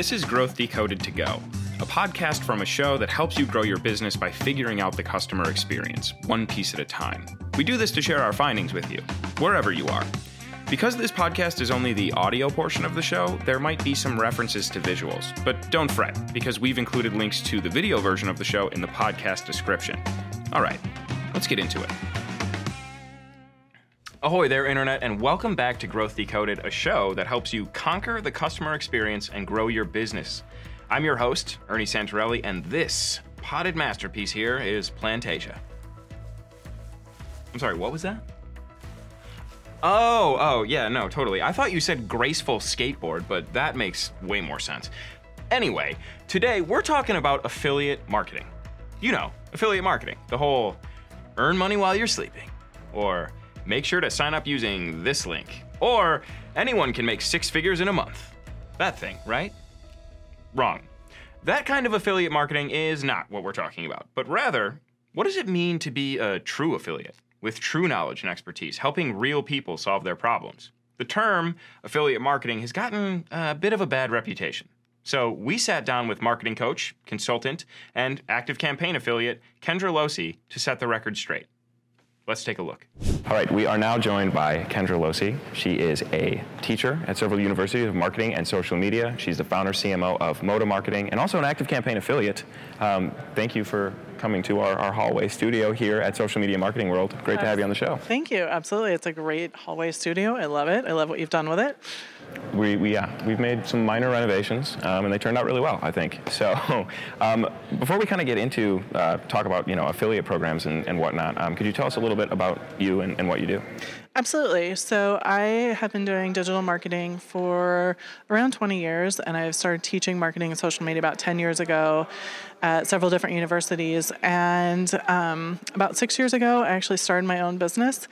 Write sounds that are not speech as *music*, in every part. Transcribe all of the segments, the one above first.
This is Growth Decoded to Go, a podcast from a show that helps you grow your business by figuring out the customer experience, one piece at a time. We do this to share our findings with you, wherever you are. Because this podcast is only the audio portion of the show, there might be some references to visuals, but don't fret, because we've included links to the video version of the show in the podcast description. All right, let's get into it. Ahoy there, Internet, and welcome back to Growth Decoded, a show that helps you conquer the customer experience and grow your business. I'm your host, Ernie Santorelli, and this potted masterpiece here is Plantasia. I'm sorry, what was that? Oh, oh, yeah, no, totally. I thought you said graceful skateboard, but that makes way more sense. Anyway, today we're talking about affiliate marketing. You know, affiliate marketing, the whole earn money while you're sleeping, or make sure to sign up using this link. Or anyone can make six figures in a month. That thing, right? Wrong. That kind of affiliate marketing is not what we're talking about, but rather, what does it mean to be a true affiliate with true knowledge and expertise, helping real people solve their problems? The term affiliate marketing has gotten a bit of a bad reputation. So we sat down with marketing coach, consultant, and ActiveCampaign affiliate Kendra Losee to set the record straight. Let's take a look. All right, we are now joined by Kendra Losee. She is a teacher at several universities of marketing and social media. She's the founder CMO of Moda Marketing and also an ActiveCampaign affiliate. Um, thank you for coming to our, our hallway studio here at Social Media Marketing World. Great to have you on the show. Thank you. Absolutely. It's a great hallway studio. I love it. I love what you've done with it. We, we yeah, we've made some minor renovations, um, and they turned out really well, I think. So, *laughs* um, before we kind of get into uh, talk about you know affiliate programs and, and whatnot, um, could you tell us a little bit about you and, and what you do? Absolutely. So I have been doing digital marketing for around 20 years, and I've started teaching marketing and social media about 10 years ago at several different universities. And um, about six years ago, I actually started my own business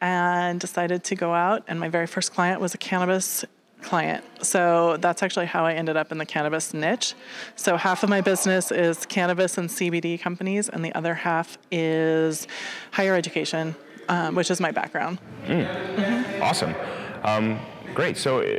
and decided to go out. And my very first client was a cannabis client. So that's actually how I ended up in the cannabis niche. So half of my business is cannabis and CBD companies, and the other half is higher education um, which is my background. Mm. Mm-hmm. Awesome. Um, great. So uh,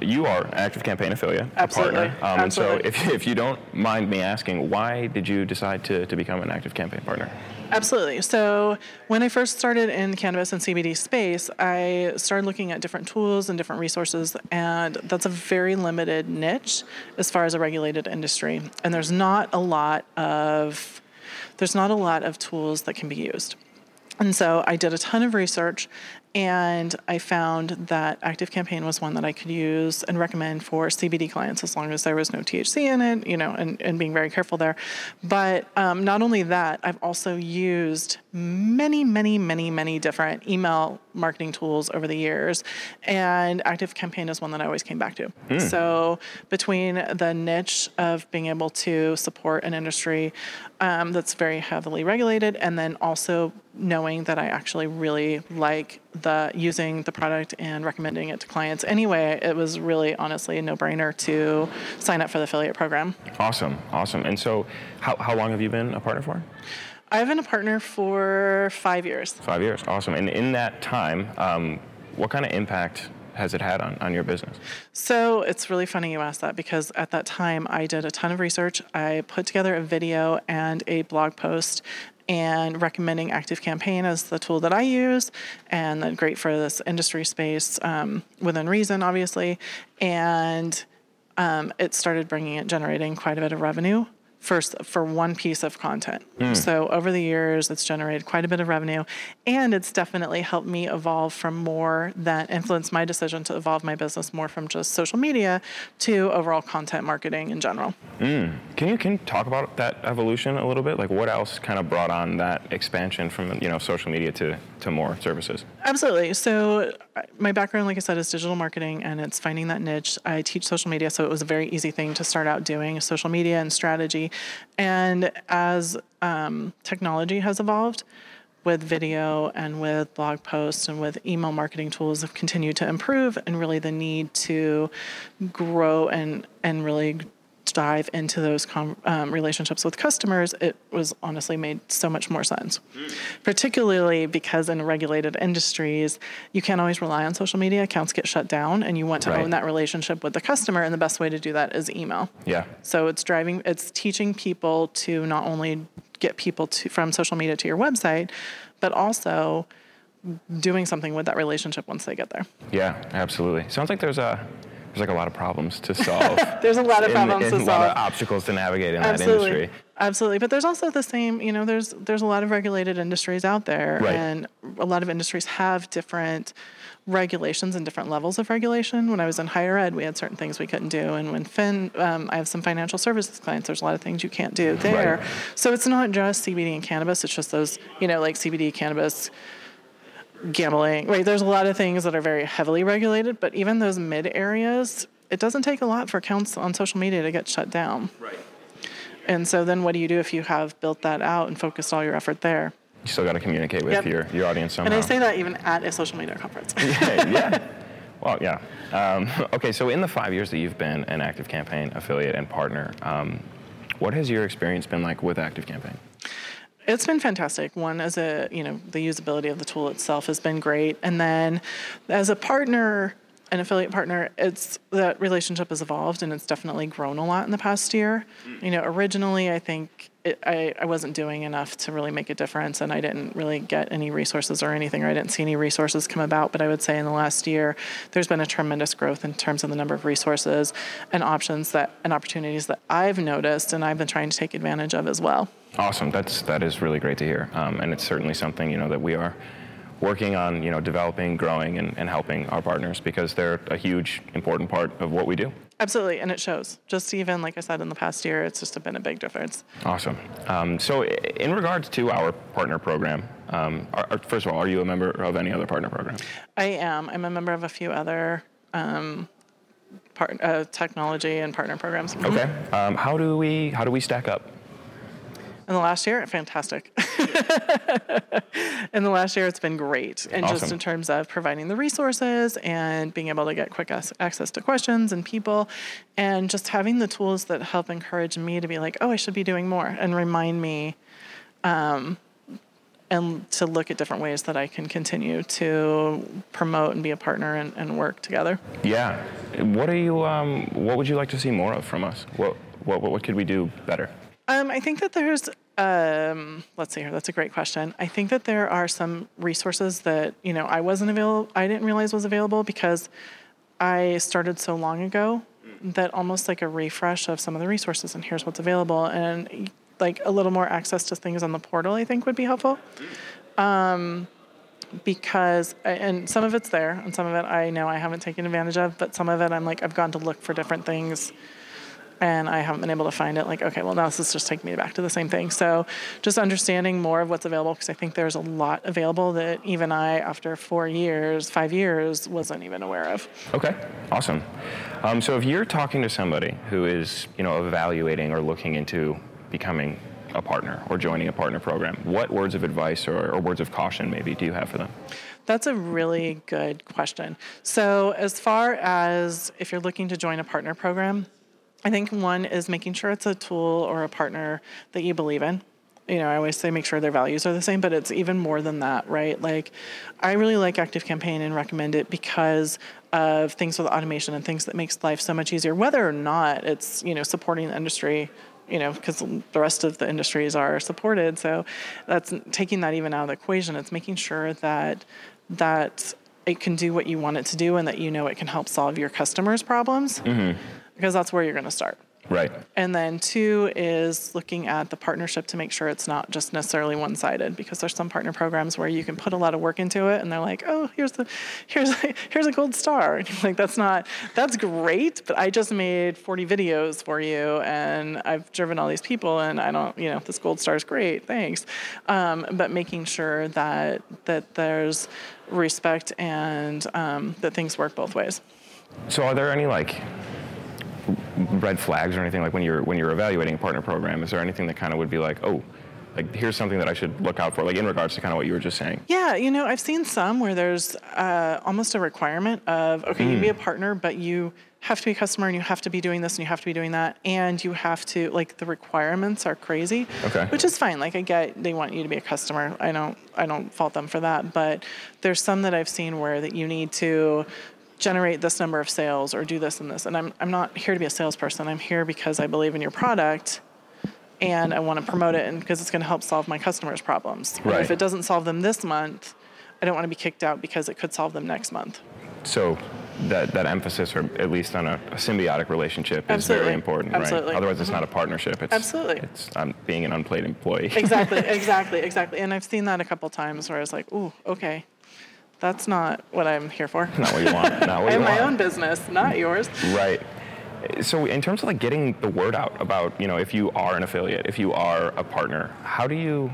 you are an ActiveCampaign affiliate, Absolutely. partner. Um, Absolutely. And so if, if you don't mind me asking, why did you decide to, to become an ActiveCampaign partner? Absolutely. So, when I first started in the cannabis and CBD space, I started looking at different tools and different resources, and that's a very limited niche as far as a regulated industry. And there's not a lot of there's not a lot of tools that can be used. And so I did a ton of research and I found that ActiveCampaign was one that I could use and recommend for CBD clients as long as there was no THC in it, you know, and, and being very careful there. But um, not only that, I've also used many, many, many, many different email marketing tools over the years. And ActiveCampaign is one that I always came back to. Mm. So between the niche of being able to support an industry um, that's very heavily regulated, and then also knowing that I actually really like the using the product and recommending it to clients anyway, it was really honestly a no-brainer to sign up for the affiliate program. Awesome, awesome. And so, how how long have you been a partner for? I've been a partner for five years. Five years, awesome. And in that time, um, what kind of impact has it had on, on your business? So it's really funny you asked that because at that time I did a ton of research. I put together a video and a blog post and recommending ActiveCampaign as the tool that I use, and then great for this industry space um, within reason, obviously. And um, it started bringing it, generating quite a bit of revenue first for one piece of content. Mm. So over the years, it's generated quite a bit of revenue, and it's definitely helped me evolve from more that influenced my decision to evolve my business more from just social media to overall content marketing in general. Mm. Can you can you talk about that evolution a little bit? Like what else kind of brought on that expansion from you know social media to to more services? Absolutely. So my background, like I said, is digital marketing, and it's finding that niche. I teach social media, so it was a very easy thing to start out doing social media and strategy and as um, technology has evolved, with video and with blog posts and with email marketing tools have continued to improve, and really the need to grow and and really dive into those com- um, relationships with customers, it was honestly made so much more sense. Mm. Particularly because in regulated industries, you can't always rely on social media. Accounts get shut down, and you want to right. own that relationship with the customer. And the best way to do that is email. Yeah. So it's driving, it's teaching people to not only get people to from social media to your website, but also doing something with that relationship once they get there. Yeah, absolutely. Sounds like there's a there's like a lot of problems to solve. *laughs* there's a lot of problems in, to solve. A lot of obstacles to navigate in Absolutely. that industry. Absolutely, but there's also the same. You know, there's there's a lot of regulated industries out there, right. and a lot of industries have different regulations and different levels of regulation. When I was in higher ed, we had certain things we couldn't do, and when Fin, um, I have some financial services clients. There's a lot of things you can't do there. Right. So it's not just CBD and cannabis. It's just those, you know, like CBD, cannabis, gambling. Right. There's a lot of things that are very heavily regulated, but even those mid areas, it doesn't take a lot for accounts on social media to get shut down. Right. And so then what do you do if you have built that out and focused all your effort there? You still got to communicate with yep. your, your audience somehow. And I say that even at a social media conference. *laughs* yeah, yeah. *laughs* Well, yeah. Um, *laughs* okay, so in the five years that you've been an ActiveCampaign affiliate and partner, um, what has your experience been like with ActiveCampaign? It's been fantastic. One, as a you know, the usability of the tool itself has been great, and then as a partner, an affiliate partner, it's that relationship has evolved and it's definitely grown a lot in the past year. Mm. You know, originally I think it, I, I wasn't doing enough to really make a difference and I didn't really get any resources or anything, or I didn't see any resources come about. But I would say in the last year, there's been a tremendous growth in terms of the number of resources and options that and opportunities that I've noticed and I've been trying to take advantage of as well. Awesome. That's that is really great to hear, um, and it's certainly something you know that we are working on you know developing, growing, and, and helping our partners because they're a huge important part of what we do. Absolutely, and it shows. Just even like I said in the past year, it's just been a big difference. Awesome. Um, so, in regards to our partner program, um, are, are, first of all, are you a member of any other partner program? I am. I'm a member of a few other um, part, uh, technology and partner programs. Okay. Um, how do we how do we stack up? In the last year, fantastic. *laughs* *laughs* in the last year, it's been great. And awesome. just in terms of providing the resources and being able to get quick access to questions and people, and just having the tools that help encourage me to be like, oh, I should be doing more, and remind me. Um, and to look at different ways that I can continue to promote and be a partner and, and work together. Yeah. What are you? Um, what would you like to see more of from us? What what what could we do better? Um, I think that there's, um, let's see here, that's a great question. I think that there are some resources that, you know, I wasn't available, I didn't realize was available because I started so long ago that almost like a refresh of some of the resources and here's what's available and like a little more access to things on the portal, I think would be helpful. Um, because and some of it's there and some of it I know I haven't taken advantage of, but some of it I'm like I've gone to look for different things and I haven't been able to find it. Like, okay, well, now this is just taking me back to the same thing. So, just understanding more of what's available because I think there's a lot available that even I, after four years, five years, wasn't even aware of. Okay, awesome. Um, so, if you're talking to somebody who is, you know, evaluating or looking into becoming a partner or joining a partner program, what words of advice or, or words of caution maybe do you have for them? That's a really good question. So, as far as if you're looking to join a partner program, I think one is making sure it's a tool or a partner that you believe in. You know, I always say make sure their values are the same, but it's even more than that, right? Like, I really like ActiveCampaign and recommend it because of things with automation and things that makes life so much easier, whether or not it's, you know, supporting the industry you know, because the rest of the industries are supported. So that's taking that even out of the equation. It's making sure that that it can do what you want it to do and that you know it can help solve your customers' problems. Mm-hmm because that's where you're going to start. Right. And then two is looking at the partnership to make sure it's not just necessarily one-sided because there's some partner programs where you can put a lot of work into it and they're like, "Oh, here's the here's *laughs* here's a gold star." And you're like, "That's not that's great, but I just made 40 videos for you and I've driven all these people and I don't, you know, this gold star is great. Thanks." Um, but making sure that that there's respect and um, that things work both ways. So are there any like red flags or anything like when you're when you're evaluating a partner program? Is there anything that kind of would be like, oh, like here's something that I should look out for, like in regards to kind of what you were just saying? Yeah, you know, I've seen some where there's uh, almost a requirement of okay, mm. you be a partner, but you have to be a customer and you have to be doing this and you have to be doing that and you have to like the requirements are crazy okay which is fine like i get they want you to be a customer i don't i don't fault them for that but there's some that i've seen where that you need to generate this number of sales or do this and this and i'm, I'm not here to be a salesperson i'm here because i believe in your product and i want to promote it and because it's going to help solve my customers problems right. if it doesn't solve them this month i don't want to be kicked out because it could solve them next month so that, that emphasis, or at least on a, a symbiotic relationship, Absolutely. is very important, Absolutely. right? Otherwise, it's not a partnership. It's, Absolutely. It's um, being an unpaid employee. exactly, *laughs* exactly, exactly. And I've seen that a couple times where I was like, ooh, okay, that's not what I'm here for. Not what you want. Not what *laughs* I you have want. my own business, not yours. Right. So, in terms of like getting the word out about, you know, if you are an affiliate, if you are a partner, how do you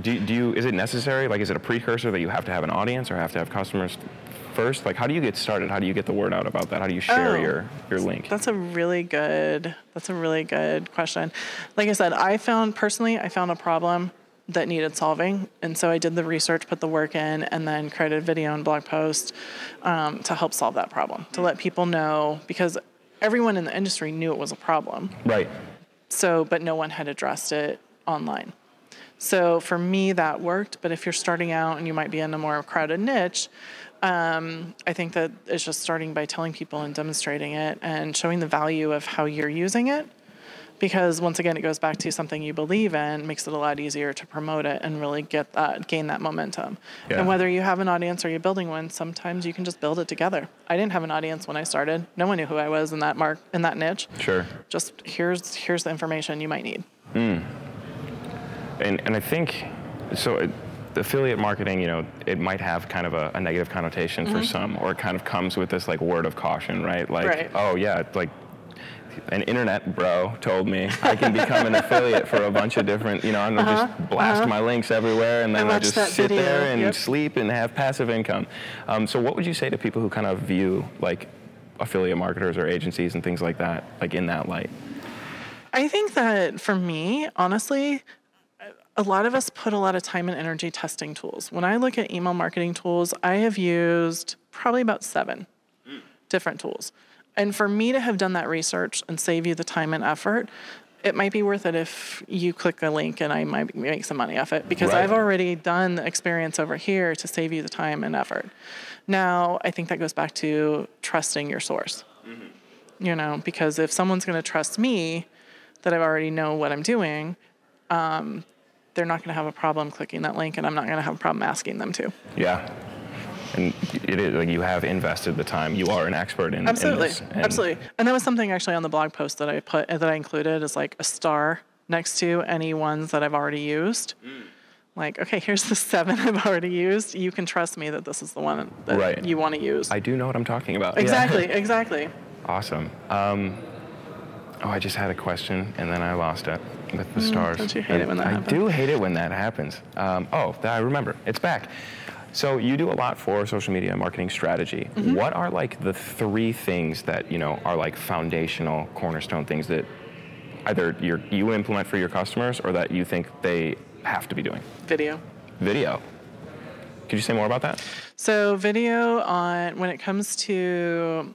do, do you is it necessary like is it a precursor that you have to have an audience or have to have customers first? Like, how do you get started? How do you get the word out about that? How do you share oh, your your link? That's a really good. That's a really good question. Like I said, I found personally, I found a problem that needed solving, and so I did the research, put the work in, and then created a video and blog post um, to help solve that problem, to let people know because everyone in the industry knew it was a problem. Right. So, but no one had addressed it online. So for me, that worked. But if you're starting out and you might be in a more crowded niche, um, I think that it's just starting by telling people and demonstrating it and showing the value of how you're using it. Because once again, it goes back to something you believe in, makes it a lot easier to promote it and really get that, gain that momentum. Yeah. And whether you have an audience or you're building one, sometimes you can just build it together. I didn't have an audience when I started. No one knew who I was in that mark in that niche. Sure. Just here's here's the information you might need. Mm. And and I think so. It, affiliate marketing, you know, it might have kind of a, a negative connotation mm-hmm. for some, or it kind of comes with this like word of caution, right? Like, right. oh yeah, like an internet bro told me I can become an *laughs* affiliate for a bunch of different, you know, I'm gonna uh-huh. just blast uh-huh. my links everywhere and then I, I just sit video. there and yep. sleep and have passive income. Um, so what would you say to people who kind of view like affiliate marketers or agencies and things like that, like in that light? I think that for me, honestly, a lot of us put a lot of time and energy testing tools. When I look at email marketing tools, I have used probably about seven mm. different tools. And for me to have done that research and save you the time and effort, it might be worth it if you click a link and I might make some money off it because right. I've already done the experience over here to save you the time and effort. Now, I think that goes back to trusting your source. Mm-hmm. You know, because if someone's going to trust me that I already know what I'm doing, um, they're not going to have a problem clicking that link, and I'm not going to have a problem asking them to. Yeah. And it is like you have invested the time. You are an expert in absolutely, in this, and absolutely. And that was something actually on the blog post that I put that I included is like a star next to any ones that I've already used. Mm. Like, okay, here's the seven *laughs* I've already used. You can trust me that this is the one that right. you want to use. I do know what I'm talking about. Exactly, yeah. exactly. *laughs* Awesome. Um, oh, I just had a question and then I lost it with the mm, stars. Don't you hate and it when that I happens? I do hate it when that happens. Um, oh, I remember. It's back. So you do a lot for social media marketing strategy. Mm-hmm. What are like the three things that you know are like foundational cornerstone things that either you you implement for your customers or that you think they have to be doing? Video. Video. Could you say more about that? So video on when it comes to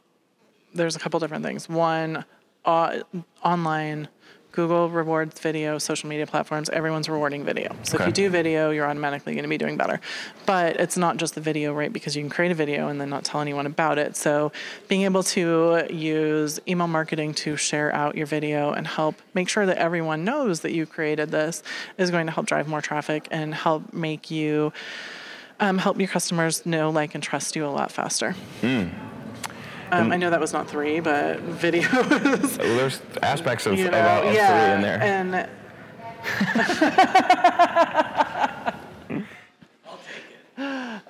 there's a couple different things. One, uh, online Google rewards video, social media platforms, everyone's rewarding video. So okay. if you do video, you're automatically going to be doing better. But it's not just the video, right? Because you can create a video and then not tell anyone about it. So being able to use email marketing to share out your video and help make sure that everyone knows that you created this is going to help drive more traffic and help make you um, help your customers know, like, and trust you a lot faster. Mm. Um, I know that was not three, but *laughs* video was. Well, there's aspects of, you know, of, of yeah, three in there. And *laughs* *laughs*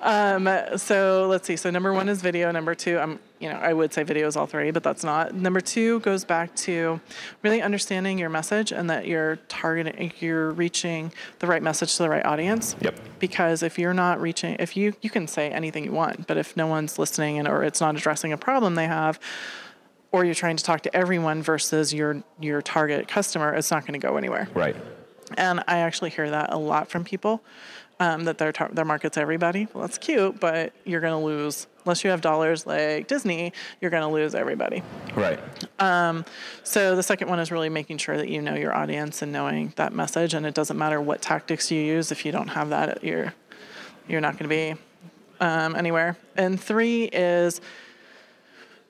Um, so let's see. So number one is video. Number two, I'm, you know, I would say video is all three, but that's not. Number two goes back to really understanding your message and that you're targeting, you're reaching the right message to the right audience. Yep. Because if you're not reaching, if you you can say anything you want, but if no one's listening and or it's not addressing a problem they have, or you're trying to talk to everyone versus your your target customer, it's not going to go anywhere. Right. And I actually hear that a lot from people um, that their tar- their market's everybody. Well, that's cute, but you're going to lose unless you have dollars like Disney. You're going to lose everybody. Right. So the second one is really making sure that you know your audience and knowing that message. And it doesn't matter what tactics you use if you don't have that, you're you're not going to be um, anywhere. And three is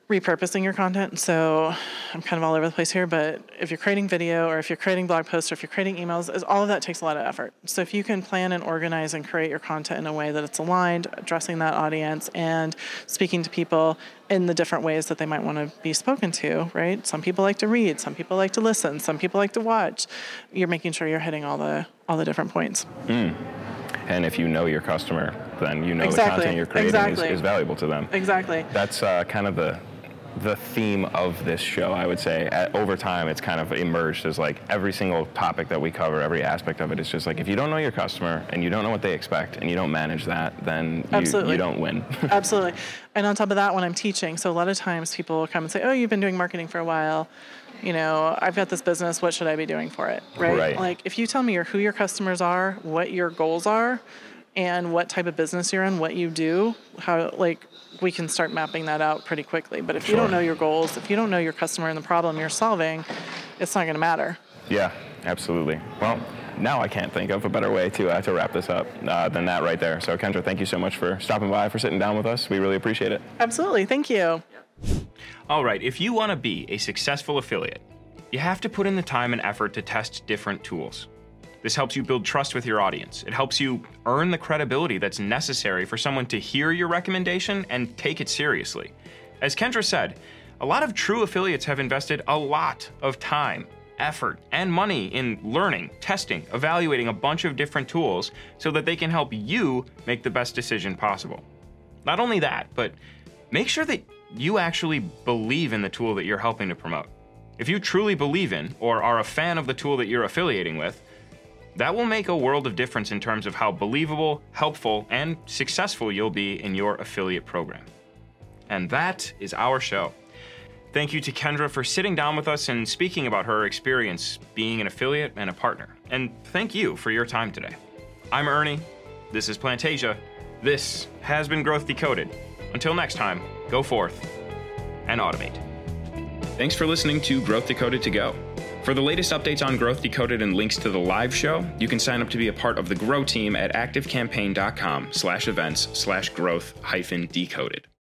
repurposing your content. So I'm kind of all over the place here, but if you're creating video or if you're creating blog posts or if you're creating emails, is all of that takes a lot of effort. So if you can plan and organize and create your content in a way that it's aligned, addressing that audience and speaking to people in the different ways that they might want to be spoken to, right? Some people like to read, some people like to listen, some people like to watch. You're making sure you're hitting all the all the different points. And if you know your customer, then you know the content you're creating Exactly. is, is valuable to them. Exactly. That's uh, kind of the the theme of this show, I would say. At, over time, it's kind of emerged as like every single topic that we cover, every aspect of it is just like if you don't know your customer and you don't know what they expect and you don't manage that, then you, you don't win. *laughs* Absolutely. And on top of that, when I'm teaching, so a lot of times people will come and say, "Oh, you've been doing marketing for a while. You know, I've got this business. What should I be doing for it?" Right? Right. Like, if you tell me your, who your customers are, what your goals are, and what type of business you're in, what you do, how like we can start mapping that out pretty quickly. But if you don't know your goals, if you don't know your customer and the problem you're solving, it's not going to matter. yeah, absolutely. Well, now I can't think of a better way to uh, to wrap this up uh, than that right there. So Kendra, thank you so much for stopping by, for sitting down with us. We really appreciate it. Absolutely. Thank you. All right, if you want to be a successful affiliate, you have to put in the time and effort to test different tools. This helps you build trust with your audience. It helps you earn the credibility that's necessary for someone to hear your recommendation and take it seriously. As Kendra said, a lot of true affiliates have invested a lot of time, effort, and money in learning, testing, evaluating a bunch of different tools so that they can help you make the best decision possible. Not only that, but make sure that you actually believe in the tool that you're helping to promote. If you truly believe in or are a fan of the tool that you're affiliating with, that will make a world of difference in terms of how believable, helpful, and successful you'll be in your affiliate program. And that is our show. Thank you to Kendra for sitting down with us and speaking about her experience being an affiliate and a partner. And thank you for your time today. I'm Ernie. This is Plantasia. This has been Growth Decoded. Until next time, go forth and automate. Thanks for listening to Growth Decoded to Go. For the latest updates on Growth Decoded and links to the live show, you can sign up to be a part of the Grow team at activecampaign.com slash events slash growth hyphen decoded.